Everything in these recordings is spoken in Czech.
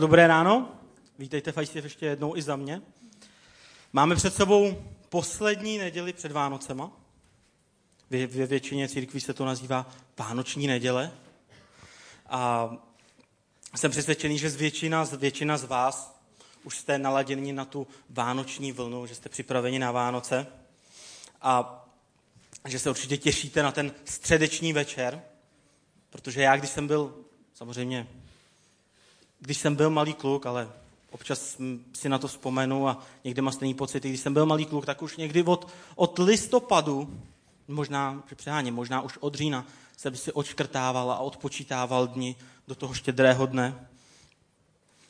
Tak dobré ráno, vítejte v ICF ještě jednou i za mě. Máme před sebou poslední neděli před Vánocema. Ve většině církví se to nazývá Vánoční neděle. A jsem přesvědčený, že z většina, z většina z vás už jste naladěni na tu vánoční vlnu, že jste připraveni na Vánoce. A že se určitě těšíte na ten středeční večer, protože já, když jsem byl, samozřejmě když jsem byl malý kluk, ale občas si na to vzpomenu a někdy mám stejný pocit, když jsem byl malý kluk, tak už někdy od, od listopadu, možná, že přeháním, možná už od října, jsem si odškrtával a odpočítával dny do toho štědrého dne.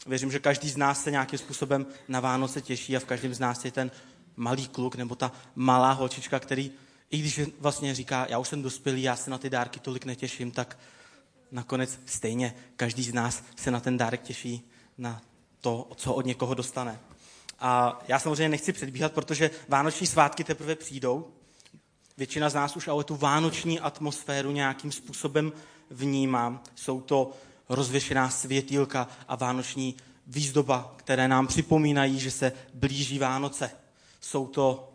Věřím, že každý z nás se nějakým způsobem na Vánoce těší a v každém z nás je ten malý kluk nebo ta malá holčička, který, i když vlastně říká, já už jsem dospělý, já se na ty dárky tolik netěším, tak nakonec stejně každý z nás se na ten dárek těší, na to, co od někoho dostane. A já samozřejmě nechci předbíhat, protože vánoční svátky teprve přijdou. Většina z nás už ale tu vánoční atmosféru nějakým způsobem vnímá. Jsou to rozvěšená světýlka a vánoční výzdoba, které nám připomínají, že se blíží Vánoce. Jsou to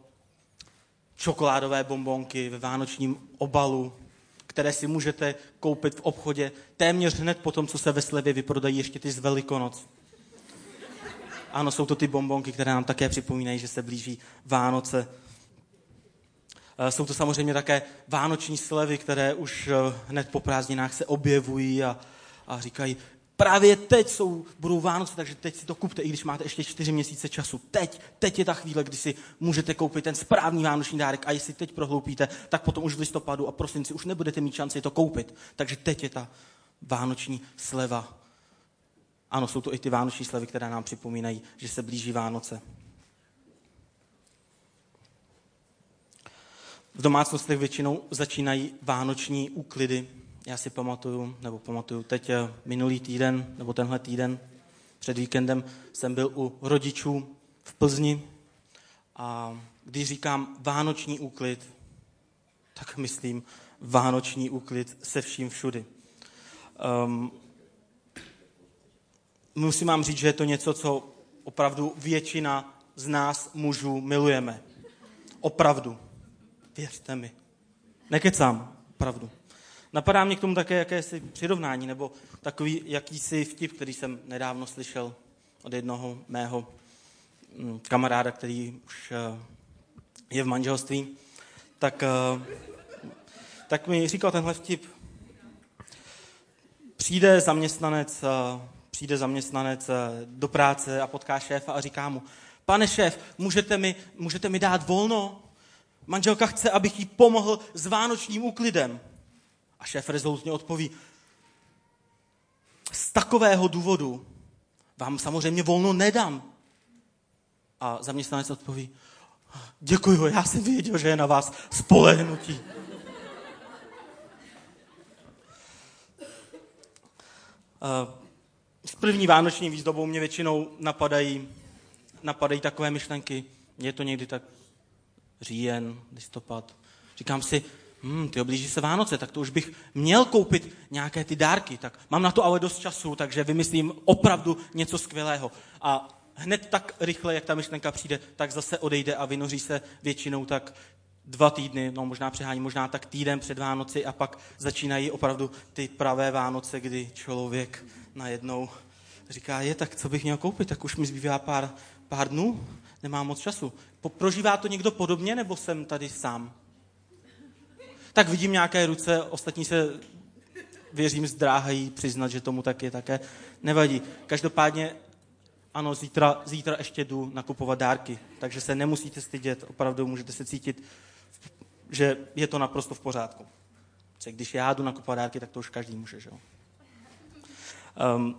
čokoládové bombonky ve vánočním obalu, které si můžete koupit v obchodě téměř hned po tom, co se ve slevě vyprodají ještě ty z Velikonoc. Ano, jsou to ty bombonky, které nám také připomínají, že se blíží Vánoce. Eh, jsou to samozřejmě také vánoční slevy, které už eh, hned po prázdninách se objevují a, a říkají, právě teď jsou, budou Vánoce, takže teď si to kupte, i když máte ještě čtyři měsíce času. Teď, teď je ta chvíle, kdy si můžete koupit ten správný vánoční dárek a jestli teď prohloupíte, tak potom už v listopadu a prosinci už nebudete mít šanci to koupit. Takže teď je ta vánoční sleva. Ano, jsou to i ty vánoční slevy, které nám připomínají, že se blíží Vánoce. V domácnostech většinou začínají vánoční úklidy, já si pamatuju, nebo pamatuju teď eh, minulý týden, nebo tenhle týden, před víkendem jsem byl u rodičů v Plzni a když říkám vánoční úklid, tak myslím vánoční úklid se vším všudy. Um, musím vám říct, že je to něco, co opravdu většina z nás mužů milujeme. Opravdu. Věřte mi. Nekecám, opravdu. Napadá mě k tomu také jakési přirovnání, nebo takový jakýsi vtip, který jsem nedávno slyšel od jednoho mého mm, kamaráda, který už eh, je v manželství, tak, eh, tak mi říkal tenhle vtip. Přijde zaměstnanec, eh, přijde zaměstnanec do práce a potká šéfa a říká mu, pane šéf, můžete mi, můžete mi dát volno? Manželka chce, abych jí pomohl s vánočním úklidem. A šéf rezolutně odpoví, z takového důvodu vám samozřejmě volno nedám. A zaměstnanec odpoví, děkuji, já jsem věděl, že je na vás spolehnutí. S první vánoční výzdobou mě většinou napadají, napadají takové myšlenky. Je to někdy tak říjen, listopad. Říkám si, hmm, ty oblíží se Vánoce, tak to už bych měl koupit nějaké ty dárky. Tak mám na to ale dost času, takže vymyslím opravdu něco skvělého. A hned tak rychle, jak ta myšlenka přijde, tak zase odejde a vynoří se většinou tak dva týdny, no možná přehání, možná tak týden před Vánoci a pak začínají opravdu ty pravé Vánoce, kdy člověk najednou říká, je tak, co bych měl koupit, tak už mi zbývá pár, pár dnů, nemám moc času. Prožívá to někdo podobně, nebo jsem tady sám? Tak vidím nějaké ruce, ostatní se, věřím, zdráhají přiznat, že tomu tak je také. Nevadí. Každopádně, ano, zítra, zítra ještě jdu nakupovat dárky, takže se nemusíte stydět, opravdu můžete se cítit, že je to naprosto v pořádku. Když já jdu nakupovat dárky, tak to už každý může, že jo? Um,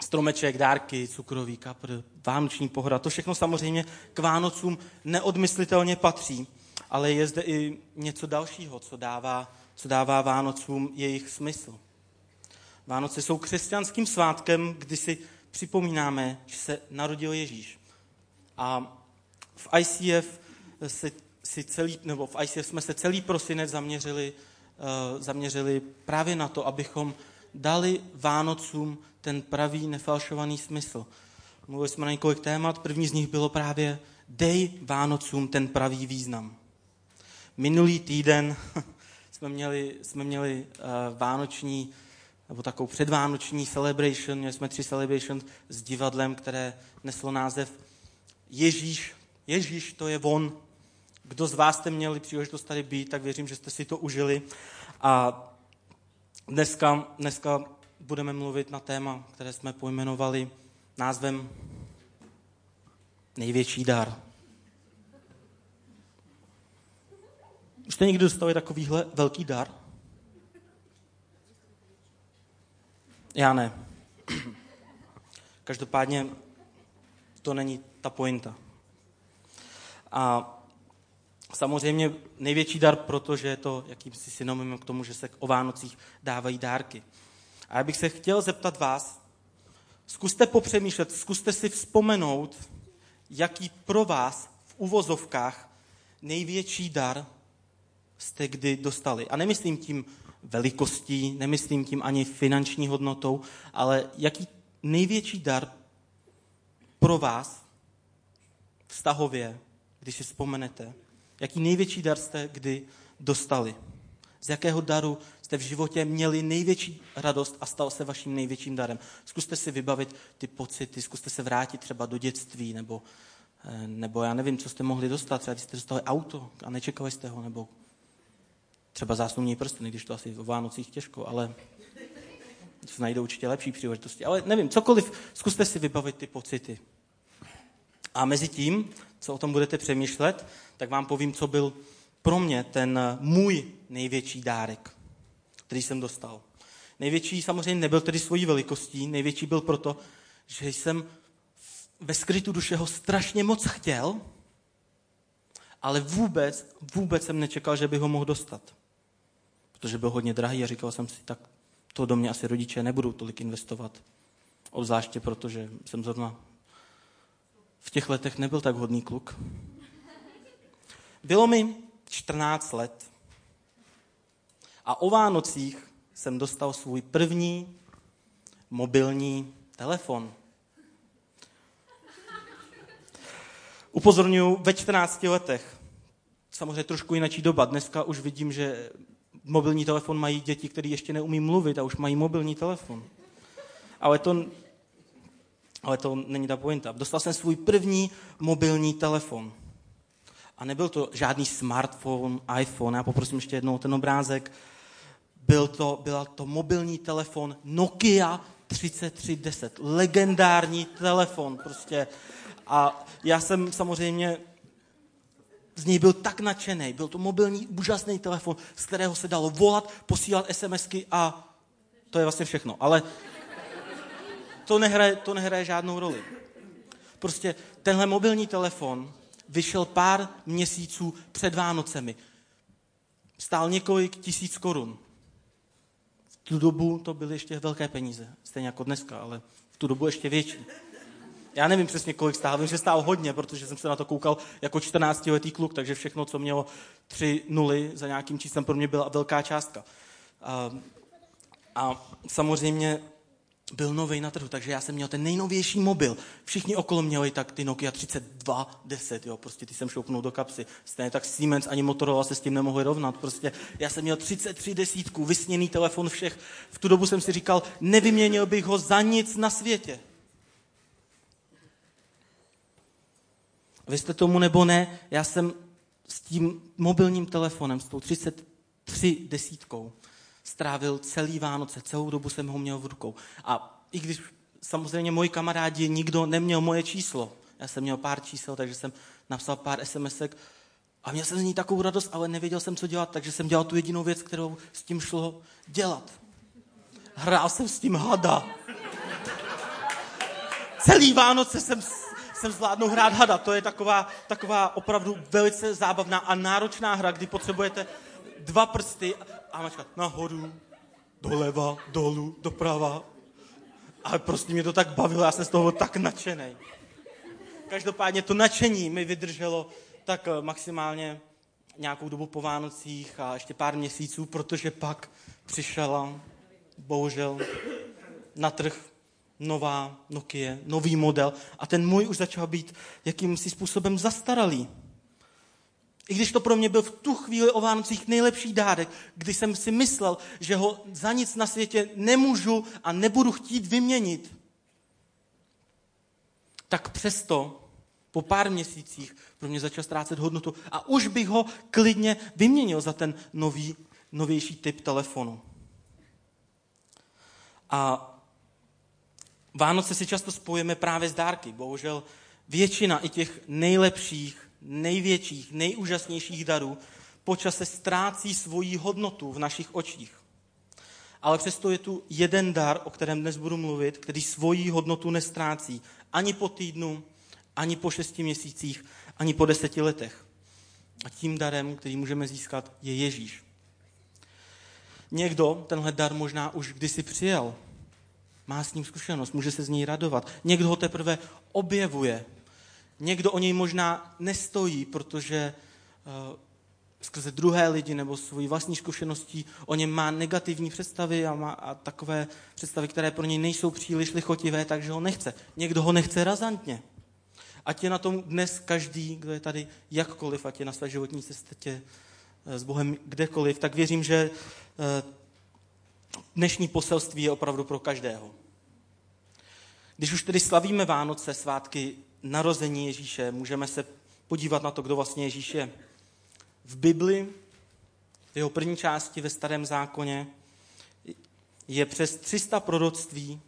stromeček, dárky, cukrový kapr, vánoční pohoda, to všechno samozřejmě k Vánocům neodmyslitelně patří ale je zde i něco dalšího, co dává, co dává Vánocům jejich smysl. Vánoce jsou křesťanským svátkem, kdy si připomínáme, že se narodil Ježíš. A v ICF, si, si celý, nebo v ICF jsme se celý prosinec zaměřili, uh, zaměřili právě na to, abychom dali Vánocům ten pravý, nefalšovaný smysl. Mluvili jsme na několik témat, první z nich bylo právě dej Vánocům ten pravý význam. Minulý týden jsme měli, jsme měli uh, vánoční, nebo takovou předvánoční celebration, měli jsme tři celebration s divadlem, které neslo název Ježíš, Ježíš to je on. Kdo z vás jste měli příležitost tady být, tak věřím, že jste si to užili. A dneska, dneska budeme mluvit na téma, které jsme pojmenovali názvem Největší dar. Už jste někdy dostali takovýhle velký dar? Já ne. Každopádně to není ta pointa. A samozřejmě největší dar, protože je to jakýmsi synonymem k tomu, že se o Vánocích dávají dárky. A já bych se chtěl zeptat vás, zkuste popřemýšlet, zkuste si vzpomenout, jaký pro vás v uvozovkách největší dar jste kdy dostali. A nemyslím tím velikostí, nemyslím tím ani finanční hodnotou, ale jaký největší dar pro vás vztahově, když si vzpomenete, jaký největší dar jste kdy dostali. Z jakého daru jste v životě měli největší radost a stal se vaším největším darem. Zkuste si vybavit ty pocity, zkuste se vrátit třeba do dětství, nebo, eh, nebo já nevím, co jste mohli dostat. Třeba jste dostali auto a nečekali jste ho, nebo třeba zásnubní prsteny, když to asi o Vánocích těžko, ale se najdou určitě lepší příležitosti. Ale nevím, cokoliv, zkuste si vybavit ty pocity. A mezi tím, co o tom budete přemýšlet, tak vám povím, co byl pro mě ten můj největší dárek, který jsem dostal. Největší samozřejmě nebyl tedy svojí velikostí, největší byl proto, že jsem ve skrytu duše ho strašně moc chtěl, ale vůbec, vůbec jsem nečekal, že bych ho mohl dostat. Protože byl hodně drahý a říkal jsem si, tak to do mě asi rodiče nebudou tolik investovat. Obzvláště protože jsem zrovna v těch letech nebyl tak hodný kluk. Bylo mi 14 let a o Vánocích jsem dostal svůj první mobilní telefon. Upozorňuji, ve 14 letech. Samozřejmě trošku jinačí doba. Dneska už vidím, že mobilní telefon mají děti, které ještě neumí mluvit a už mají mobilní telefon. Ale to ale to není ta pointa. Dostal jsem svůj první mobilní telefon. A nebyl to žádný smartphone, iPhone, já poprosím ještě jednou ten obrázek. Byl to, byl to mobilní telefon Nokia 3310. Legendární telefon prostě. A já jsem samozřejmě z něj byl tak nadšený. Byl to mobilní, úžasný telefon, z kterého se dalo volat, posílat SMSky a to je vlastně všechno. Ale to nehraje, to nehraje žádnou roli. Prostě tenhle mobilní telefon vyšel pár měsíců před Vánocemi. Stál několik tisíc korun. V tu dobu to byly ještě velké peníze, stejně jako dneska, ale v tu dobu ještě větší. Já nevím přesně, kolik stál, vím, že stál hodně, protože jsem se na to koukal jako 14-letý kluk, takže všechno, co mělo tři nuly za nějakým číslem, pro mě byla velká částka. A, a samozřejmě byl nový na trhu, takže já jsem měl ten nejnovější mobil. Všichni okolo měli tak ty Nokia 3210, jo, prostě ty jsem šoupnul do kapsy. Stejně tak Siemens ani Motorola se s tím nemohli rovnat. Prostě já jsem měl 33 desítku, vysněný telefon všech. V tu dobu jsem si říkal, nevyměnil bych ho za nic na světě. Vy jste tomu nebo ne, já jsem s tím mobilním telefonem, s tou 33 desítkou, strávil celý Vánoce, celou dobu jsem ho měl v rukou. A i když samozřejmě moji kamarádi, nikdo neměl moje číslo, já jsem měl pár čísel, takže jsem napsal pár SMSek a měl jsem z ní takovou radost, ale nevěděl jsem, co dělat, takže jsem dělal tu jedinou věc, kterou s tím šlo dělat. Hrál jsem s tím hada. Celý Vánoce jsem, jsem zvládnul hrát hada. To je taková, taková opravdu velice zábavná a náročná hra, kdy potřebujete dva prsty a mačkat nahoru, doleva, dolů, doprava. Ale prostě mě to tak bavilo, já jsem z toho tak nadšený. Každopádně to nadšení mi vydrželo tak eh, maximálně nějakou dobu po Vánocích a ještě pár měsíců, protože pak přišla bohužel na trh nová Nokia, nový model a ten můj už začal být jakýmsi způsobem zastaralý. I když to pro mě byl v tu chvíli o Vánocích nejlepší dárek, kdy jsem si myslel, že ho za nic na světě nemůžu a nebudu chtít vyměnit, tak přesto po pár měsících pro mě začal ztrácet hodnotu a už bych ho klidně vyměnil za ten nový, novější typ telefonu. A Vánoce si často spojíme právě s dárky. Bohužel většina i těch nejlepších, největších, nejúžasnějších darů počase ztrácí svoji hodnotu v našich očích. Ale přesto je tu jeden dar, o kterém dnes budu mluvit, který svoji hodnotu nestrácí ani po týdnu, ani po šesti měsících, ani po deseti letech. A tím darem, který můžeme získat, je Ježíš. Někdo tenhle dar možná už kdysi přijal, má s ním zkušenost, může se z něj radovat. Někdo ho teprve objevuje. Někdo o něj možná nestojí, protože uh, skrze druhé lidi nebo svoji vlastní zkušeností o něm má negativní představy a, má, a takové představy, které pro něj nejsou příliš lichotivé, takže ho nechce. Někdo ho nechce razantně. Ať je na tom dnes každý, kdo je tady jakkoliv, ať je na své životní cestě eh, s Bohem kdekoliv, tak věřím, že eh, dnešní poselství je opravdu pro každého. Když už tedy slavíme Vánoce, svátky narození Ježíše, můžeme se podívat na to, kdo vlastně Ježíš je. V Bibli, v jeho první části ve Starém zákoně, je přes 300 proroctví,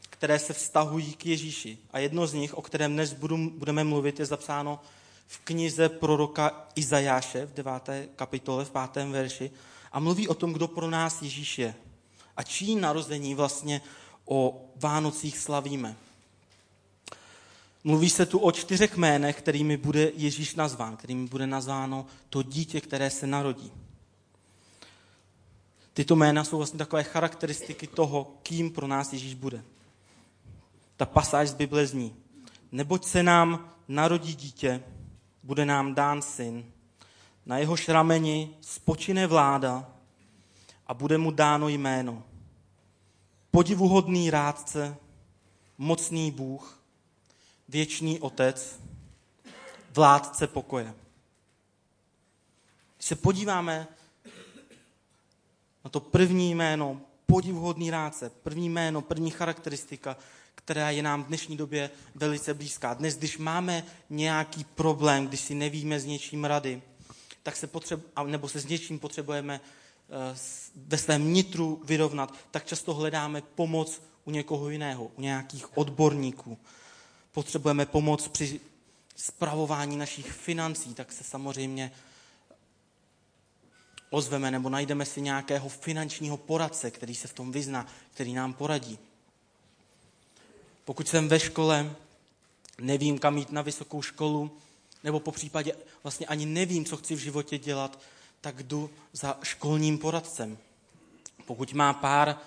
které se vztahují k Ježíši. A jedno z nich, o kterém dnes budu, budeme mluvit, je zapsáno v knize proroka Izajáše v 9. kapitole, v 5. verši a mluví o tom, kdo pro nás Ježíš je a čí narození vlastně o Vánocích slavíme. Mluví se tu o čtyřech jménech, kterými bude Ježíš nazván, kterými bude nazváno to dítě, které se narodí. Tyto jména jsou vlastně takové charakteristiky toho, kým pro nás Ježíš bude. Ta pasáž z Bible zní, neboť se nám narodí dítě, bude nám dán syn, na jeho šrameni spočine vláda a bude mu dáno jméno. Podivuhodný rádce, mocný Bůh, věčný Otec, vládce pokoje. Když se podíváme na to první jméno, podivuhodný rádce, první jméno, první charakteristika, která je nám v dnešní době velice blízká. Dnes, když máme nějaký problém, když si nevíme s něčím rady, tak se potřebu, nebo se s něčím potřebujeme eh, ve svém nitru vyrovnat, tak často hledáme pomoc u někoho jiného, u nějakých odborníků. Potřebujeme pomoc při spravování našich financí, tak se samozřejmě ozveme nebo najdeme si nějakého finančního poradce, který se v tom vyzná, který nám poradí. Pokud jsem ve škole, nevím, kam jít na vysokou školu, nebo po případě vlastně ani nevím, co chci v životě dělat, tak jdu za školním poradcem. Pokud má pár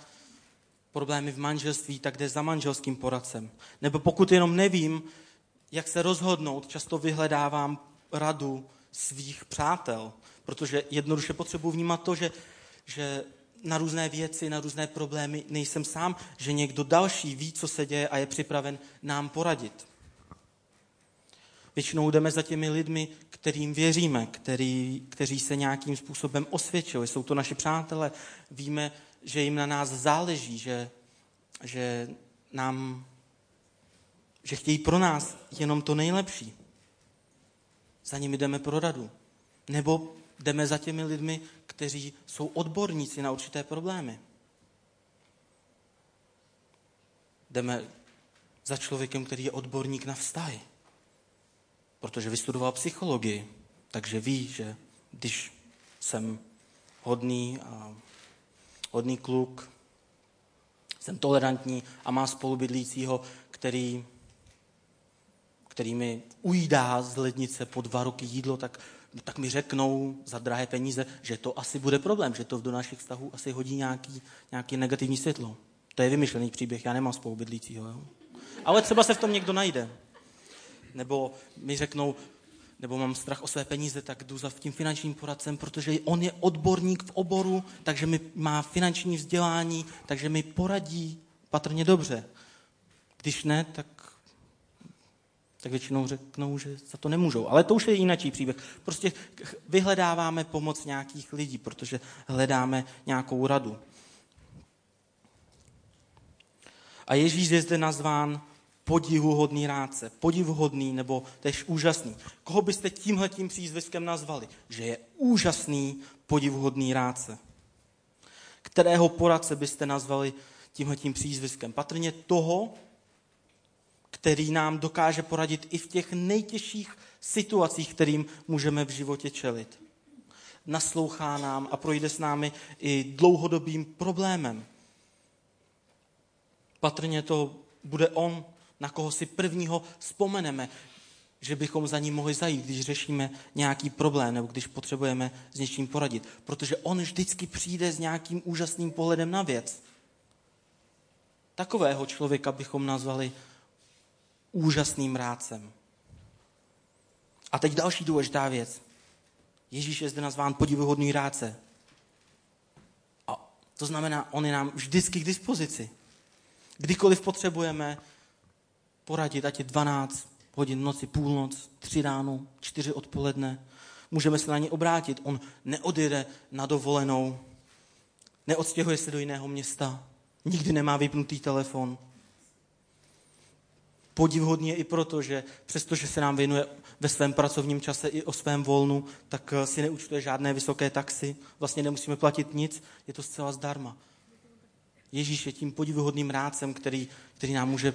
problémy v manželství, tak jde za manželským poradcem. Nebo pokud jenom nevím, jak se rozhodnout, často vyhledávám radu svých přátel, protože jednoduše potřebuji vnímat to, že, že na různé věci, na různé problémy nejsem sám, že někdo další ví, co se děje a je připraven nám poradit. Většinou jdeme za těmi lidmi, kterým věříme, který, kteří se nějakým způsobem osvědčili. Jsou to naši přátelé. Víme, že jim na nás záleží, že, že nám že chtějí pro nás jenom to nejlepší. Za nimi jdeme pro radu. Nebo jdeme za těmi lidmi, kteří jsou odborníci na určité problémy. Jdeme za člověkem, který je odborník na vztahy protože vystudoval psychologii, takže ví, že když jsem hodný a hodný kluk, jsem tolerantní a má spolubydlícího, který, který mi ujídá z lednice po dva roky jídlo, tak, tak mi řeknou za drahé peníze, že to asi bude problém, že to do našich vztahů asi hodí nějaký, nějaký negativní světlo. To je vymyšlený příběh, já nemám spolubydlícího. Jo? Ale třeba se v tom někdo najde. Nebo mi řeknou, nebo mám strach o své peníze, tak jdu za tím finančním poradcem, protože on je odborník v oboru, takže mi má finanční vzdělání, takže mi poradí patrně dobře. Když ne, tak, tak většinou řeknou, že za to nemůžou. Ale to už je jiný příběh. Prostě vyhledáváme pomoc nějakých lidí, protože hledáme nějakou radu. A Ježíš je zde nazván podivuhodný rádce, podivuhodný nebo tež úžasný. Koho byste tímhletím přízviskem nazvali? Že je úžasný, podivuhodný rádce. Kterého poradce byste nazvali tímhletím přízviskem? Patrně toho, který nám dokáže poradit i v těch nejtěžších situacích, kterým můžeme v životě čelit. Naslouchá nám a projde s námi i dlouhodobým problémem. Patrně to bude on, na koho si prvního vzpomeneme, že bychom za ním mohli zajít, když řešíme nějaký problém nebo když potřebujeme s něčím poradit. Protože on vždycky přijde s nějakým úžasným pohledem na věc. Takového člověka bychom nazvali úžasným rádcem. A teď další důležitá věc. Ježíš je zde nazván podivuhodný rádce. A to znamená, on je nám vždycky k dispozici. Kdykoliv potřebujeme poradit, ať je 12 hodin noci, půlnoc, tři ráno, čtyři odpoledne, můžeme se na ně obrátit. On neodjede na dovolenou, neodstěhuje se do jiného města, nikdy nemá vypnutý telefon. Podivhodný je i proto, že přestože se nám věnuje ve svém pracovním čase i o svém volnu, tak eh, si neúčtuje žádné vysoké taxy, vlastně nemusíme platit nic, je to zcela zdarma. Ježíš je tím podivuhodným rádcem, který, který nám může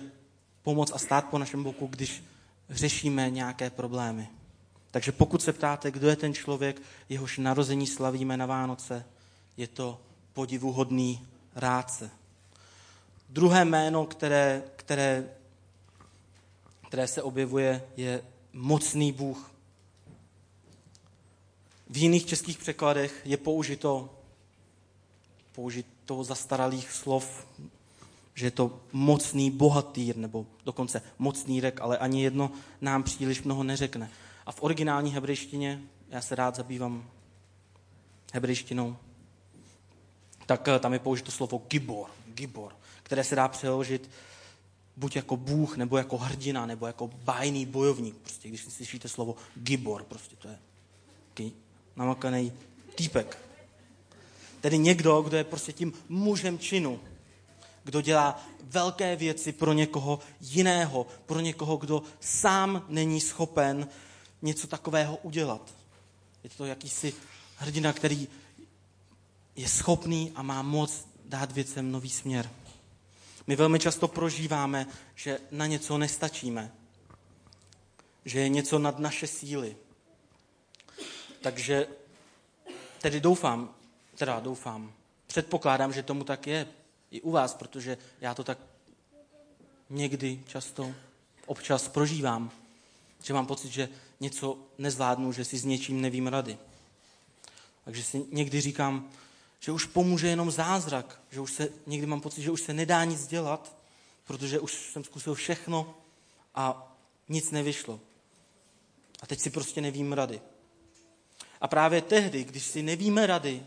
pomoct a stát po našem boku, když řešíme nějaké problémy. Takže pokud se ptáte, kdo je ten člověk, jehož narození slavíme na Vánoce, je to podivuhodný rádce. Druhé jméno, které, které, které se objevuje, je mocný Bůh. V jiných českých překladech je použito, použito zastaralých slov že je to mocný bohatýr, nebo dokonce mocný rek, ale ani jedno nám příliš mnoho neřekne. A v originální hebrejštině, já se rád zabývám hebrejštinou, tak eh, tam je použito slovo gibor, gibor, které se dá přeložit buď jako bůh, nebo jako hrdina, nebo jako bájný bojovník. Prostě když si slyšíte slovo gibor, prostě to je namakaný týpek. Tedy někdo, kdo je prostě tím mužem činu, kdo dělá velké věci pro někoho jiného, pro někoho, kdo sám není schopen něco takového udělat. Je to jakýsi hrdina, který je schopný a má moc dát věcem nový směr. My velmi často prožíváme, že na něco nestačíme, že je něco nad naše síly. Takže tedy doufám, teda doufám, předpokládám, že tomu tak je, i u vás, protože já to tak někdy, často, občas prožívám, že mám pocit, že něco nezvládnu, že si s něčím nevím rady. Takže si někdy říkám, že už pomůže jenom zázrak, že už se, někdy mám pocit, že už se nedá nic dělat, protože už jsem zkusil všechno a nic nevyšlo. A teď si prostě nevím rady. A právě tehdy, když si nevíme rady,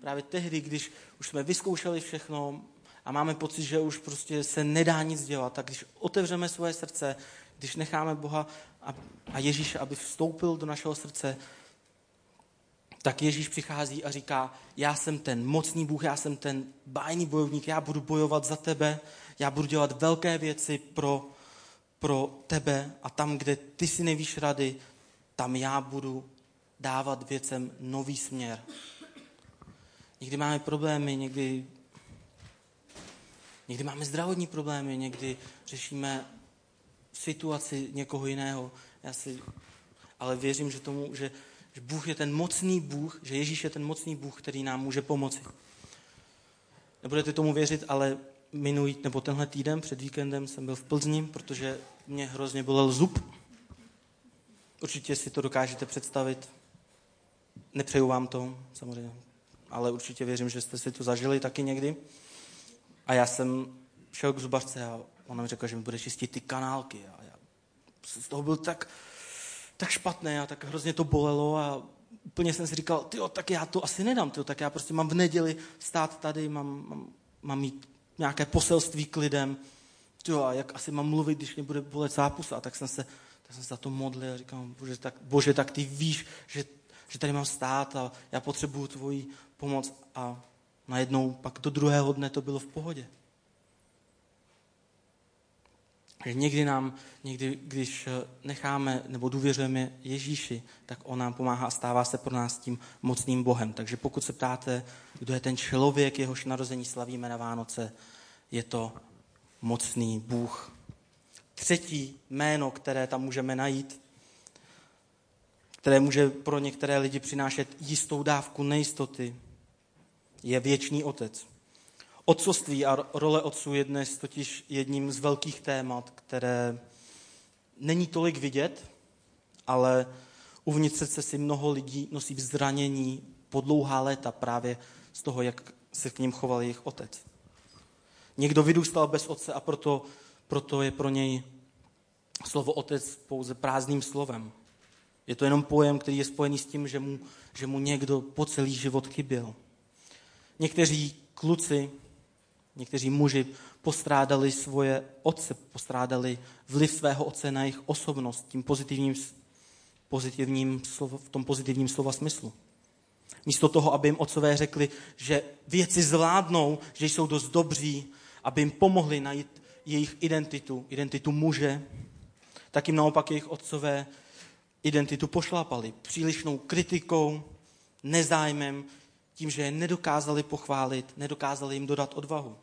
právě tehdy, když už jsme vyzkoušeli všechno, a máme pocit, že už prostě se nedá nic dělat, tak když otevřeme svoje srdce, když necháme Boha a, Ježíše, aby vstoupil do našeho srdce, tak Ježíš přichází a říká, já jsem ten mocný Bůh, já jsem ten bájný bojovník, já budu bojovat za tebe, já budu dělat velké věci pro, pro tebe a tam, kde ty si nevíš rady, tam já budu dávat věcem nový směr. Někdy máme problémy, někdy Někdy máme zdravotní problémy, někdy řešíme situaci někoho jiného. Já si, ale věřím, že tomu, že, že Bůh je ten mocný Bůh, že Ježíš je ten mocný Bůh, který nám může pomoci. Nebudete tomu věřit, ale minulý, nebo tenhle týden před víkendem jsem byl v Plzni, protože mě hrozně bolel zub. Určitě si to dokážete představit. Nepřeju vám to, samozřejmě, ale určitě věřím, že jste si to zažili taky někdy. A já jsem šel k zubařce a ona mi řekla, že mi bude čistit ty kanálky. A já z toho byl tak, tak špatné a tak hrozně to bolelo a úplně jsem si říkal, tyjo, tak já to asi nedám, tyjo, tak já prostě mám v neděli stát tady, mám, mám, mám mít nějaké poselství k lidem, tyjo, a jak asi mám mluvit, když mě bude bolet zápusa, tak jsem se, tak jsem se za to modlil a říkám, bože tak, bože, tak ty víš, že, že tady mám stát a já potřebuju tvoji pomoc. A najednou pak do druhého dne to bylo v pohodě. Že někdy nám, někdy, když eh, necháme nebo důvěřujeme Ježíši, tak on nám pomáhá a stává se pro nás tím mocným Bohem. Takže pokud se ptáte, kdo je ten člověk, jehož narození slavíme na Vánoce, je to mocný Bůh. Třetí jméno, které tam můžeme najít, které může pro některé lidi přinášet jistou dávku nejistoty, je věčný otec. Otcovství a role otců je dnes totiž jedním z velkých témat, které není tolik vidět, ale uvnitř srdce si mnoho lidí nosí zranění po dlouhá léta právě z toho, jak se k ním choval jejich otec. Někdo vyrůstal bez otce a proto, proto je pro něj slovo otec pouze prázdným slovem. Je to jenom pojem, který je spojený s tím, že mu, že mu někdo po celý život chyběl. Někteří kluci Někteří muži postrádali svoje otce, postrádali vliv svého otce na jejich osobnost tím pozitivním, pozitivním slovo, v tom pozitivním slova smyslu. Místo toho, aby jim otcové řekli, že věci zvládnou, že jsou dost dobří, aby jim pomohli najít jejich identitu, identitu muže, tak jim naopak jejich otcové identitu pošlápali přílišnou kritikou, nezájmem, tím, že je nedokázali pochválit, nedokázali jim dodat odvahu.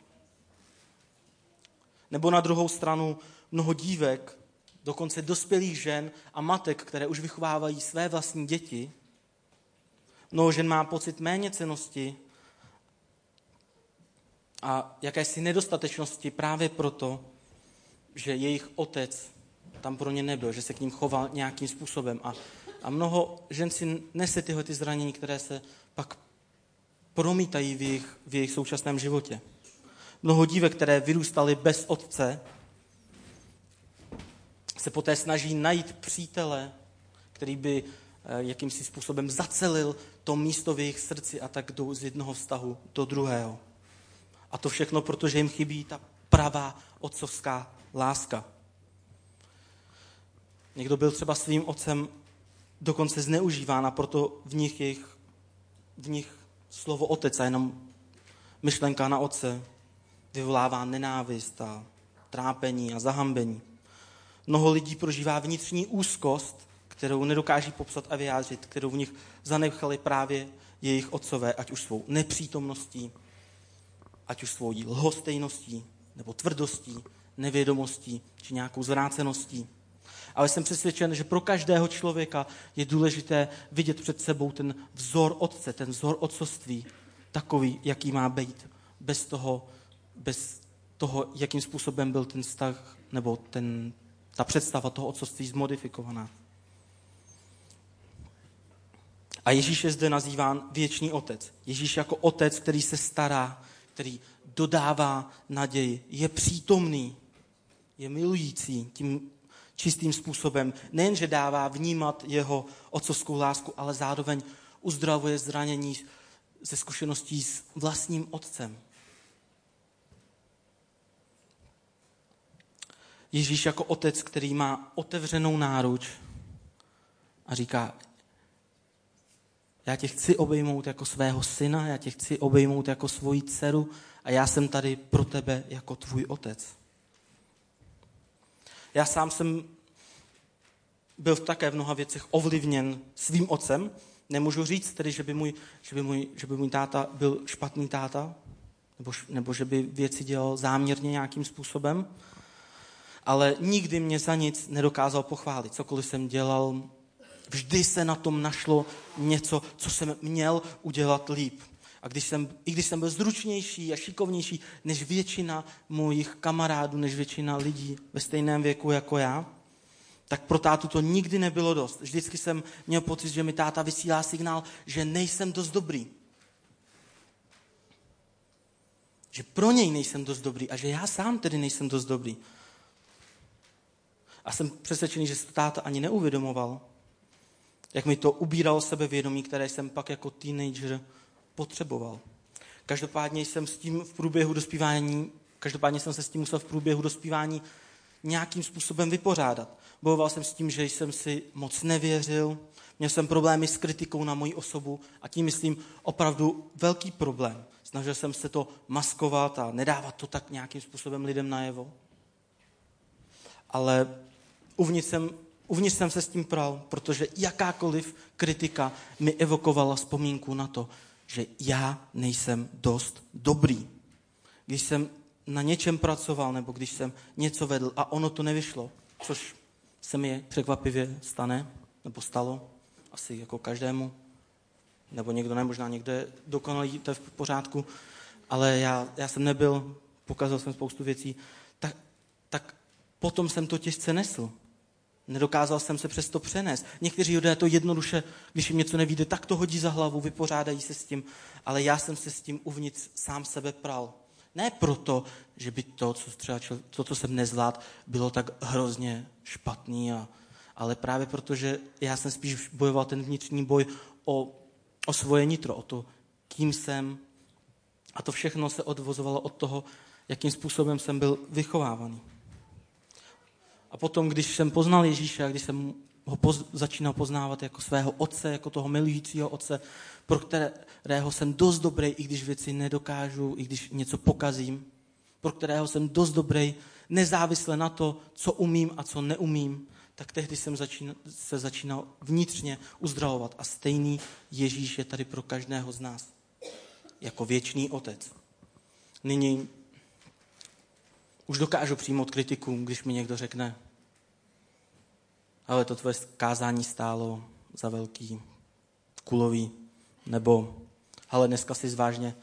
Nebo na druhou stranu mnoho dívek, dokonce dospělých žen a matek, které už vychovávají své vlastní děti. Mnoho žen má pocit méněcenosti a jakési nedostatečnosti právě proto, že jejich otec tam pro ně nebyl, že se k ním choval nějakým způsobem. A, a mnoho žen si nese tyhle ty zranění, které se pak promítají v jejich, v jejich současném životě. Mnoho dívek, které vyrůstaly bez otce, se poté snaží najít přítele, který by eh, jakýmsi způsobem zacelil to místo v jejich srdci a tak jdou z jednoho vztahu do druhého. A to všechno, protože jim chybí ta pravá otcovská láska. Někdo byl třeba svým otcem dokonce zneužíván a proto v nich, jejich, v nich slovo otec a jenom myšlenka na otce vyvolává nenávist a trápení a zahambení. Mnoho lidí prožívá vnitřní úzkost, kterou nedokáží popsat a vyjádřit, kterou v nich zanechali právě jejich otcové, ať už svou nepřítomností, ať už svou lhostejností, nebo tvrdostí, nevědomostí, či nějakou zvráceností. Ale jsem přesvědčen, že pro každého člověka je důležité vidět před sebou ten vzor otce, ten vzor otcovství, takový, jaký má být, bez toho, bez toho, jakým způsobem byl ten vztah nebo ten, ta představa toho otcovství zmodifikovaná. A Ježíš je zde nazýván věčný otec. Ježíš jako otec, který se stará, který dodává naději, je přítomný, je milující tím čistým způsobem. Nejenže dává vnímat jeho otcovskou lásku, ale zároveň uzdravuje zranění ze zkušeností s vlastním otcem. Ježíš jako otec, který má otevřenou náruč a říká, já tě chci obejmout jako svého syna, já tě chci obejmout jako svoji dceru a já jsem tady pro tebe jako tvůj otec. Já sám jsem byl také v mnoha věcech ovlivněn svým otcem. Nemůžu říct tedy, že by můj, že by můj, že by můj táta byl špatný táta, nebo, nebo že by věci dělal záměrně nějakým způsobem, ale nikdy mě za nic nedokázal pochválit. Cokoliv jsem dělal, vždy se na tom našlo něco, co jsem měl udělat líp. A když jsem, i když jsem byl zručnější a šikovnější než většina mojich kamarádů, než většina lidí ve stejném věku jako já, tak pro tátu to nikdy nebylo dost. Vždycky jsem měl pocit, že mi táta vysílá signál, že nejsem dost dobrý. Že pro něj nejsem dost dobrý a že já sám tedy nejsem dost dobrý. A jsem přesvědčený, že se táta ani neuvědomoval, Jak mi to ubíralo sebevědomí, které jsem pak jako teenager potřeboval. Každopádně jsem s tím v průběhu dospívání, každopádně jsem se s tím musel v průběhu dospívání nějakým způsobem vypořádat. Bojoval jsem s tím, že jsem si moc nevěřil, měl jsem problémy s kritikou na moji osobu a tím myslím opravdu velký problém. Snažil jsem se to maskovat a nedávat to tak nějakým způsobem lidem najevo. Ale uvnitř jsem, uvnitř jsem se s tím pral, protože jakákoliv kritika mi evokovala vzpomínku na to, že já nejsem dost dobrý. Když jsem na něčem pracoval, nebo když jsem něco vedl a ono to nevyšlo, což se mi překvapivě stane, nebo stalo, asi jako každému, nebo někdo ne, možná někde dokonalý, to je v pořádku, ale já, já jsem nebyl, pokazal jsem spoustu věcí, tak, tak potom jsem to těžce nesl. Nedokázal jsem se přesto přenést. Někteří lidé to jednoduše, když jim něco nevíde, tak to hodí za hlavu, vypořádají se s tím, ale já jsem se s tím uvnitř sám sebe pral. Ne proto, že by to, co, třeba, to, co jsem nezvládl, bylo tak hrozně špatný, a, ale právě proto, že já jsem spíš bojoval ten vnitřní boj o, o svoje nitro, o to, kým jsem. A to všechno se odvozovalo od toho, jakým způsobem jsem byl vychovávaný. A potom, když jsem poznal Ježíše a když jsem ho poz, začínal poznávat jako svého otce, jako toho milujícího otce, pro kterého jsem dost dobrý, i když věci nedokážu, i když něco pokazím, pro kterého jsem dost dobrý, nezávisle na to, co umím a co neumím, tak tehdy jsem začínal, se začínal vnitřně uzdravovat. A stejný Ježíš je tady pro každého z nás. Jako věčný otec. Nyní už dokážu přijmout kritiku, když mi někdo řekne, ale to tvoje kázání stálo za velký kulový, nebo ale dneska si zvážně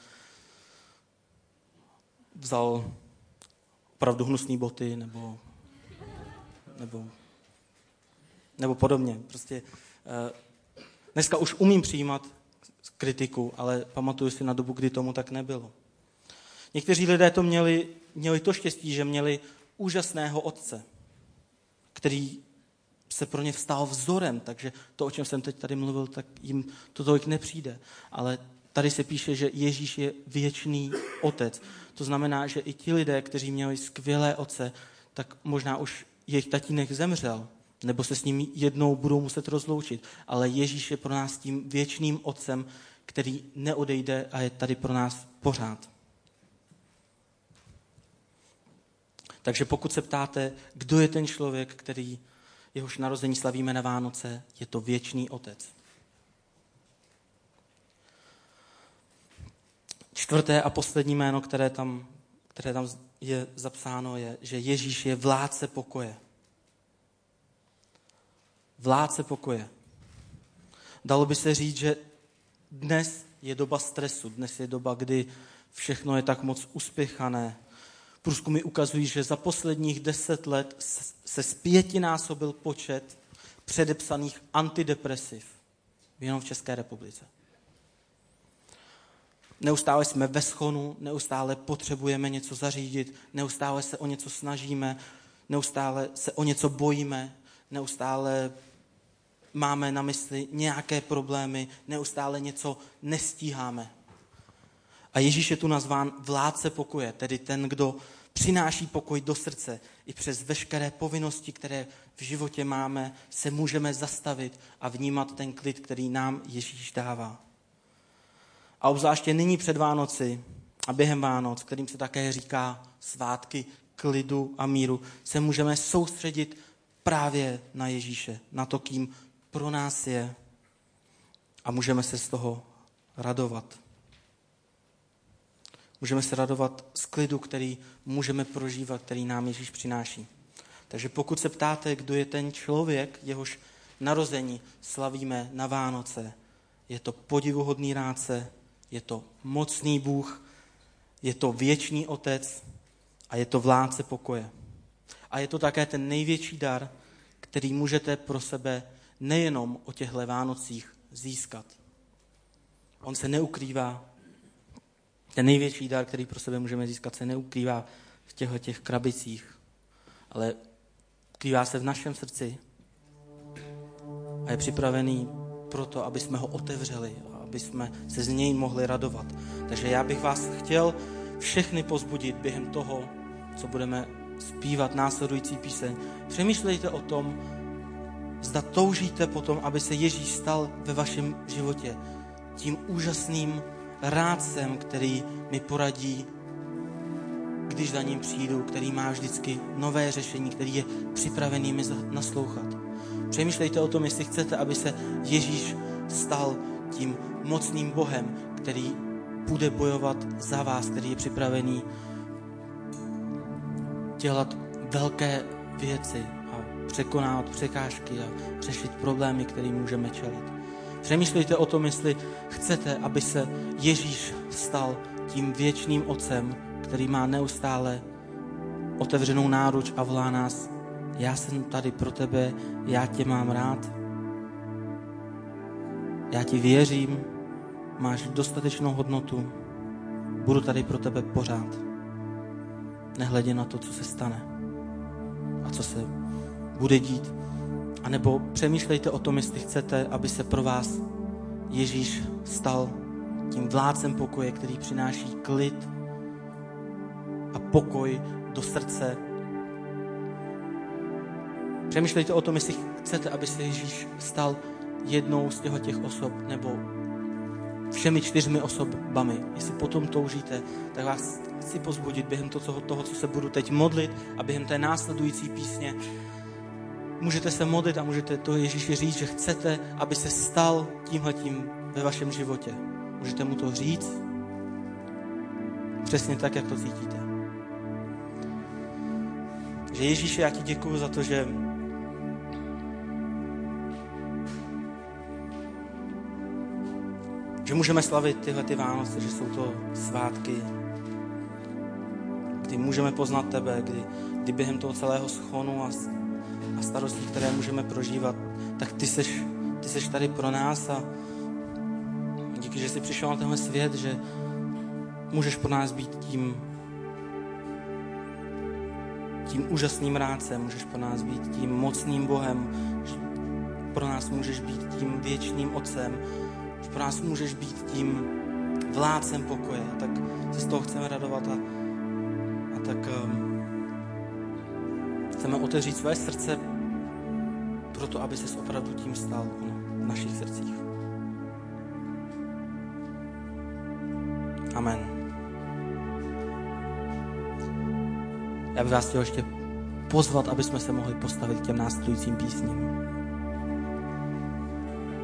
vzal opravdu hnusné boty, nebo, nebo, nebo podobně. Prostě eh, dneska už umím přijímat kritiku, ale pamatuju si na dobu, kdy tomu tak nebylo. Někteří lidé to měli, měli to štěstí, že měli úžasného otce, který se pro ně vstal vzorem, takže to, o čem jsem teď tady mluvil, tak jim to tolik nepřijde. Ale tady se píše, že Ježíš je věčný otec. To znamená, že i ti lidé, kteří měli skvělé otce, tak možná už jejich tatínek zemřel, nebo se s ním jednou budou muset rozloučit. Ale Ježíš je pro nás tím věčným otcem, který neodejde a je tady pro nás pořád. Takže pokud se ptáte, kdo je ten člověk, který jehož narození slavíme na Vánoce, je to věčný otec. Čtvrté a poslední jméno, které tam, které tam je zapsáno, je, že Ježíš je vládce pokoje. Vládce pokoje. Dalo by se říct, že dnes je doba stresu, dnes je doba, kdy všechno je tak moc uspěchané, Průzkumy ukazují, že za posledních deset let se zpětinásobil počet předepsaných antidepresiv jenom v České republice. Neustále jsme ve schonu, neustále potřebujeme něco zařídit, neustále se o něco snažíme, neustále se o něco bojíme, neustále máme na mysli nějaké problémy, neustále něco nestíháme. A Ježíš je tu nazván vládce pokoje, tedy ten, kdo přináší pokoj do srdce. I přes veškeré povinnosti, které v životě máme, se můžeme zastavit a vnímat ten klid, který nám Ježíš dává. A obzvláště nyní před Vánoci a během Vánoc, kterým se také říká svátky klidu a míru, se můžeme soustředit právě na Ježíše, na to, kým pro nás je a můžeme se z toho radovat. Můžeme se radovat z klidu, který můžeme prožívat, který nám Ježíš přináší. Takže pokud se ptáte, kdo je ten člověk, jehož narození slavíme na Vánoce, je to podivuhodný rádce, je to mocný Bůh, je to věčný Otec a je to vládce pokoje. A je to také ten největší dar, který můžete pro sebe nejenom o těchto Vánocích získat. On se neukrývá ten největší dar, který pro sebe můžeme získat, se neukrývá v těchto těch krabicích, ale ukrývá se v našem srdci. a je připravený proto, aby jsme ho otevřeli, aby jsme se z něj mohli radovat. Takže já bych vás chtěl všechny pozbudit během toho, co budeme zpívat následující píseň. Přemýšlejte o tom, zda toužíte potom, aby se Ježíš stal ve vašem životě tím úžasným rádcem, který mi poradí, když za ním přijdu, který má vždycky nové řešení, který je připravený mi naslouchat. Přemýšlejte o tom, jestli chcete, aby se Ježíš stal tím mocným Bohem, který bude bojovat za vás, který je připravený dělat velké věci a překonávat překážky a řešit problémy, které můžeme čelit. Přemýšlejte o tom, jestli chcete, aby se Ježíš stal tím věčným otcem, který má neustále otevřenou náruč a volá nás, já jsem tady pro tebe, já tě mám rád, já ti věřím, máš dostatečnou hodnotu, budu tady pro tebe pořád. Nehledě na to, co se stane a co se bude dít. A nebo přemýšlejte o tom, jestli chcete, aby se pro vás Ježíš stal tím vládcem pokoje, který přináší klid a pokoj do srdce. Přemýšlejte o tom, jestli chcete, aby se Ježíš stal jednou z těchto těch osob, nebo všemi čtyřmi osobami. Jestli potom toužíte, tak vás chci pozbudit během toho, toho, co se budu teď modlit a během té následující písně. Můžete se modlit a můžete to Ježíši říct, že chcete, aby se stal tímhletím ve vašem životě. Můžete mu to říct přesně tak, jak to cítíte. Že Ježíši, já ti děkuju za to, že že můžeme slavit tyhle ty Vánoce, že jsou to svátky, kdy můžeme poznat tebe, kdy, kdy během toho celého schonu a, a starostí, které můžeme prožívat, tak ty seš, ty seš tady pro nás a díky, že jsi přišel na tenhle svět, že můžeš pro nás být tím tím úžasným rádcem, můžeš pro nás být tím mocným Bohem, pro nás můžeš být tím věčným Otcem, pro nás můžeš být tím vládcem pokoje. Tak se z toho chceme radovat a, a tak um, chceme otevřít své srdce proto, aby se opravdu tím stal v našich srdcích. Amen. Já bych vás chtěl ještě pozvat, aby jsme se mohli postavit k těm následujícím písním.